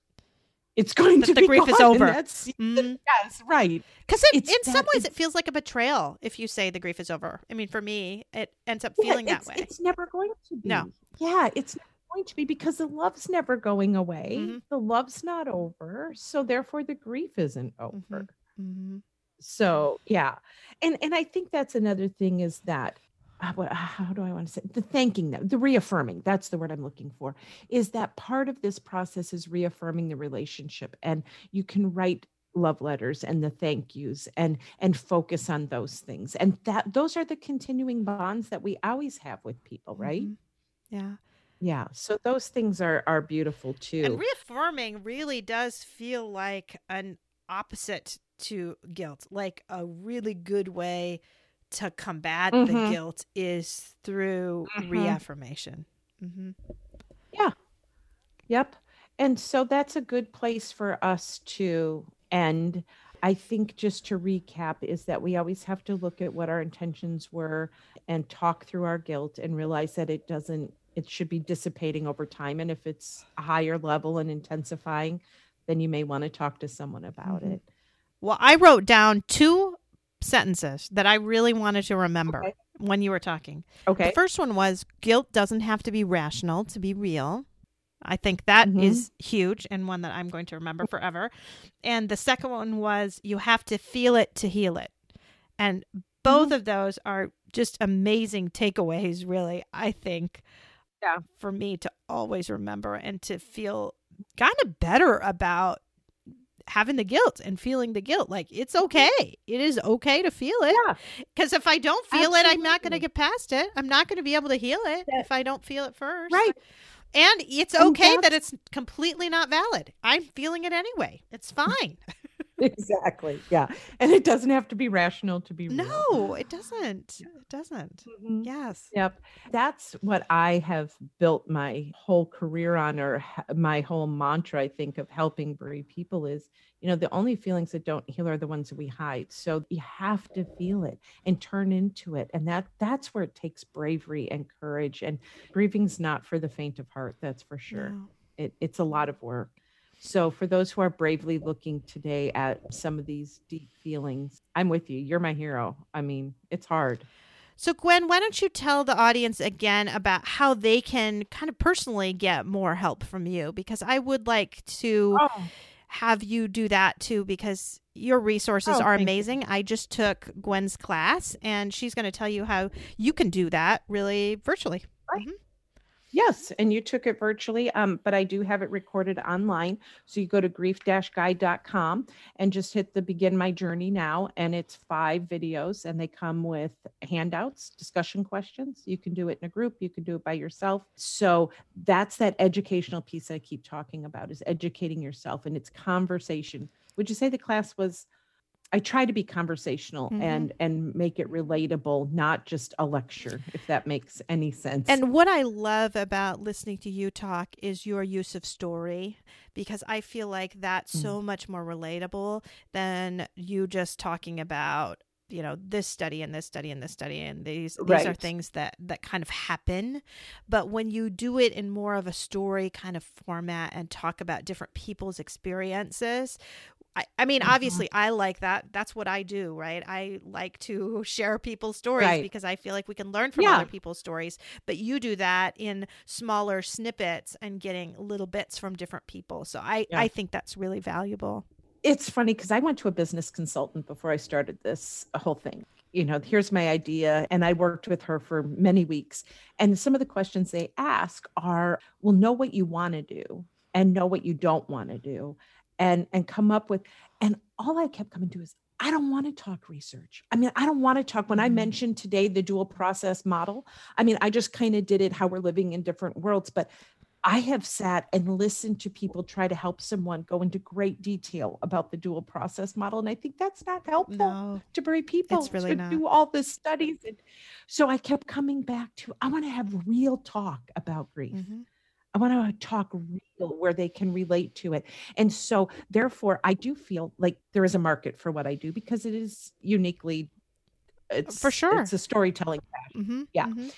it's going That to the be grief is gone in over. that season. Mhm. Yes, right. Because It's in some ways, it feels like a betrayal if you say the grief is over. I mean, for me, it ends up Yeah, feeling that way. It's never going to be. No. Yeah, it's not going to be because the love's never going away. Mhm. The love's not over. So therefore the grief isn't Mm-hmm. over. hmm So yeah. And and I think that's another thing is that what, how do I want to say the thanking them, the reaffirming. That's the word I'm looking for. Is that part of this process is reaffirming the relationship, and you can write love letters and the thank yous and and focus on those things and that those are the continuing bonds that we always have with people right Mhm. Yeah. yeah so those things are are beautiful too And reaffirming really does feel like an opposite to guilt. Like a really good way to combat the Mhm. guilt is through Mhm. reaffirmation. hmm Yeah. Yep. And so that's a good place for us to end. I think just to recap is that we always have to look at what our intentions were and talk through our guilt and realize that it doesn't, it should be dissipating over time. And if it's a higher level and intensifying, then you may want to talk to someone about Mhm. it. Well, I wrote down two sentences that I really wanted to remember Okay. when you were talking. Okay. The first one was guilt doesn't have to be rational to be real. I think that is Mhm. huge and one that I'm going to remember forever. And the second one was you have to feel it to heal it. And both Mm-hmm. of those are just amazing takeaways, really, I think. Yeah. For me to always remember and to feel kind of better about having the guilt and feeling the guilt. Like it's okay. It is okay to feel it. Yeah. Because if I don't feel it, I'm not going to get past it. I'm not going to be able to heal it if I don't feel it first. Right. And it's And okay that it's completely not valid. I'm feeling it anyway. It's fine. Exactly. Yeah. And it doesn't have to be rational to be real. no, it doesn't. It doesn't. Mhm. Yes. Yep. That's what I have built my whole career on, or my whole mantra, I think, of helping bereaved people is, you know, the only feelings that don't heal are the ones that we hide. So you have to feel it and turn into it. And that that's where it takes bravery and courage. And grieving's not for the faint of heart, that's for sure. No. It, it's a lot of work. So, for those who are bravely looking today at some of these deep feelings, I'm with you. You're my hero. I mean, it's hard. So, Gwen, why don't you tell the audience again about how they can kind of personally get more help from you? Because I would like to Oh, have you do that too, because your resources Oh, are thank you. amazing. I just took Gwen's class, and she's going to tell you how you can do that really virtually. Mm-hmm. Yes, and you took it virtually, um, but I do have it recorded online. So you go to grief-guide.com and just hit the begin my journey now, and it's five videos, and they come with handouts, discussion questions. You can do it in a group, you can do it by yourself. So that's that educational piece I keep talking about is educating yourself, and it's conversation. Would you say the class was? I try to be conversational Mhm. and and make it relatable, not just a lecture, if that makes any sense. And what I love about listening to you talk is your use of story because I feel like that's Mm. so much more relatable than you just talking about you know this study and this study and this study and these these are things that that kind of happen but when you do it in more of a story kind of format and talk about different people's experiences I, I mean, Mhm. obviously, I like that. That's what I do, right? I like to share people's stories Right. because I feel like we can learn from Yeah. other people's stories. But you do that in smaller snippets and getting little bits from different people. So I, Yeah. I think that's really valuable. it's funny because I went to a business consultant before I started this whole thing. You know, here's my idea. And I worked with her for many weeks. And some of the questions they ask are, well, know what you want to do and know what you don't want to do and and come up with and all I kept coming to is I don't want to talk research. I mean, I don't want to talk when I Mhm. mentioned today the dual process model. I mean, I just kind of did it how we're living in different worlds, but I have sat and listened to people try to help someone go into great detail about the dual process model. And I think that's not helpful No. to bring people It's really to not. do all the studies. And so I kept coming back to I want to have real talk about grief. Mhm. I want to talk real where they can relate to it. And so, therefore, I do feel like there is a market for what I do because it is uniquely, it's For sure. it's a storytelling. Mhm. Yeah. Mhm.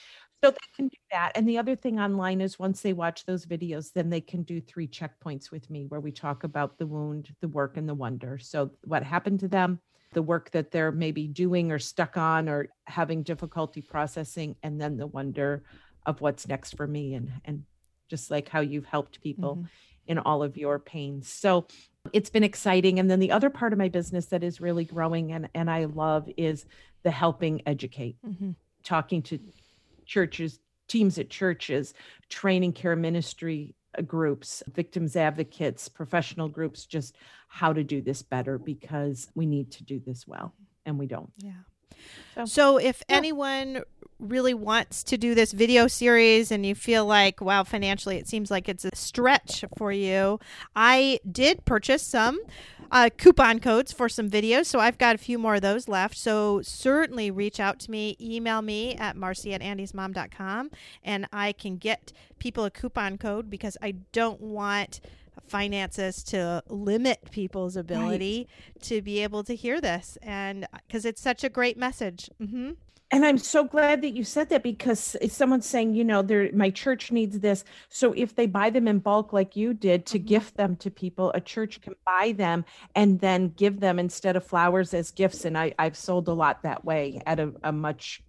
So they can do that. And the other thing online is once they watch those videos, then they can do three checkpoints with me where we talk about the wound, the work, and the wonder. So what happened to them, the work that they're maybe doing or stuck on or having difficulty processing, and then the wonder of what's next for me and and just like how you've helped people Mhm. in all of your pains. So it's been exciting. And then the other part of my business that is really growing and, and I love is the helping educate Mhm. talking to churches, teams at churches, training care ministry groups, victims advocates, professional groups, just how to do this better because we need to do this well and we don't. Yeah. So- So, if Yeah. anyone really wants to do this video series and you feel like, wow, financially it seems like it's a stretch for you, I did purchase some uh, coupon codes for some videos. So, I've got a few more of those left. So, certainly reach out to me, email me at marcy at andysmom.com, and I can get people a coupon code because I don't want finances to limit people's ability to be able to hear this and because it's such a great message hmm And I'm so glad that you said that because if someone's saying, you know, there my church needs this. So if they buy them in bulk like you did to Mhm. gift them to people, a church can buy them and then give them instead of flowers as gifts. And I, I've sold a lot that way at a, a much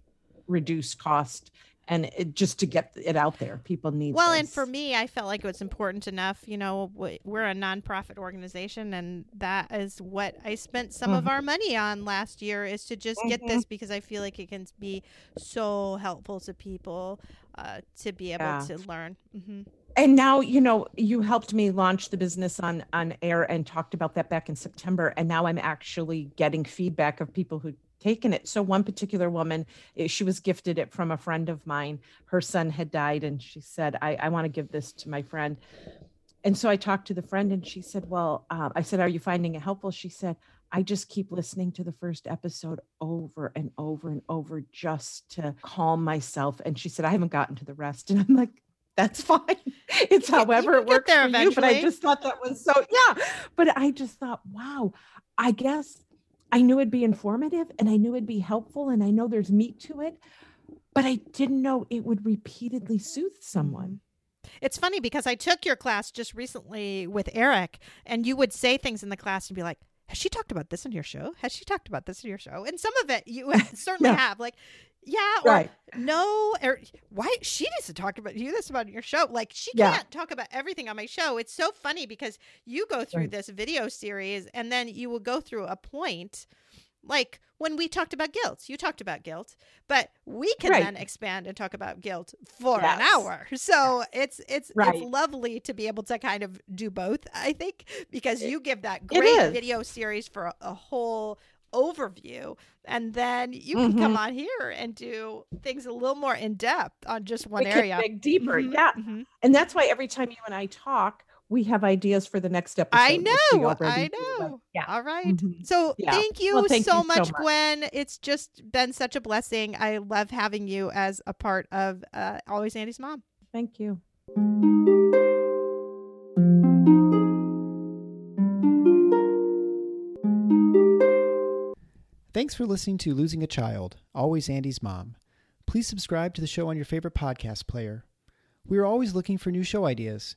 reduced cost and it, just to get it out there people need well this. and for me i felt like it was important enough you know we're a nonprofit organization and that is what i spent some mm-hmm. of our money on last year is to just mm-hmm. get this because i feel like it can be so helpful to people uh, to be able yeah. to learn mm-hmm. and now you know you helped me launch the business on on air and talked about that back in september and now i'm actually getting feedback of people who taken it. So one particular woman, eh, she was gifted it from a friend of mine. Her son had died, and she said, "I, I want to give this to my friend." And so I talked to the friend, and she said, "Well," um, I said, "Are you finding it helpful?" She said, "I just keep listening to the first episode over and over and over just to calm myself." And she said, "I haven't gotten to the rest," and I'm like. That's fine. It's however it works there for eventually. you. But I just thought that was so yeah. But I just thought, wow, I guess I knew it'd be informative and I knew it'd be helpful and I know there's meat to it, but I didn't know it would repeatedly soothe someone. Mm-hmm. It's funny because I took your class just recently with Eric, and you would say things in the class and be like, Has she talked about this in your show? Has she talked about this in your show? And some of it you certainly yeah. have. Like, yeah, or right. no, or why she needs to talk about you this about your show. Like she yeah. can't talk about everything on my show. It's so funny because you go through right. this video series and then you will go through a point like when we talked about guilt, you talked about guilt, but we can right. then expand and talk about guilt for yes. an hour. So it's it's right. it's lovely to be able to kind of do both. I think because you give that great video series for a, a whole overview and then you can mm-hmm. come on here and do things a little more in depth on just one we area dig deeper mm-hmm. yeah mm-hmm. and that's why every time you and i talk we have ideas for the next episode i know i know yeah all right. mm-hmm. so yeah. thank you, well, thank so, you much, so much gwen it's just been such a blessing i love having you as a part of uh, always andy's mom thank you Thanks for listening to Losing a Child, Always Andy's Mom. Please subscribe to the show on your favorite podcast player. We are always looking for new show ideas.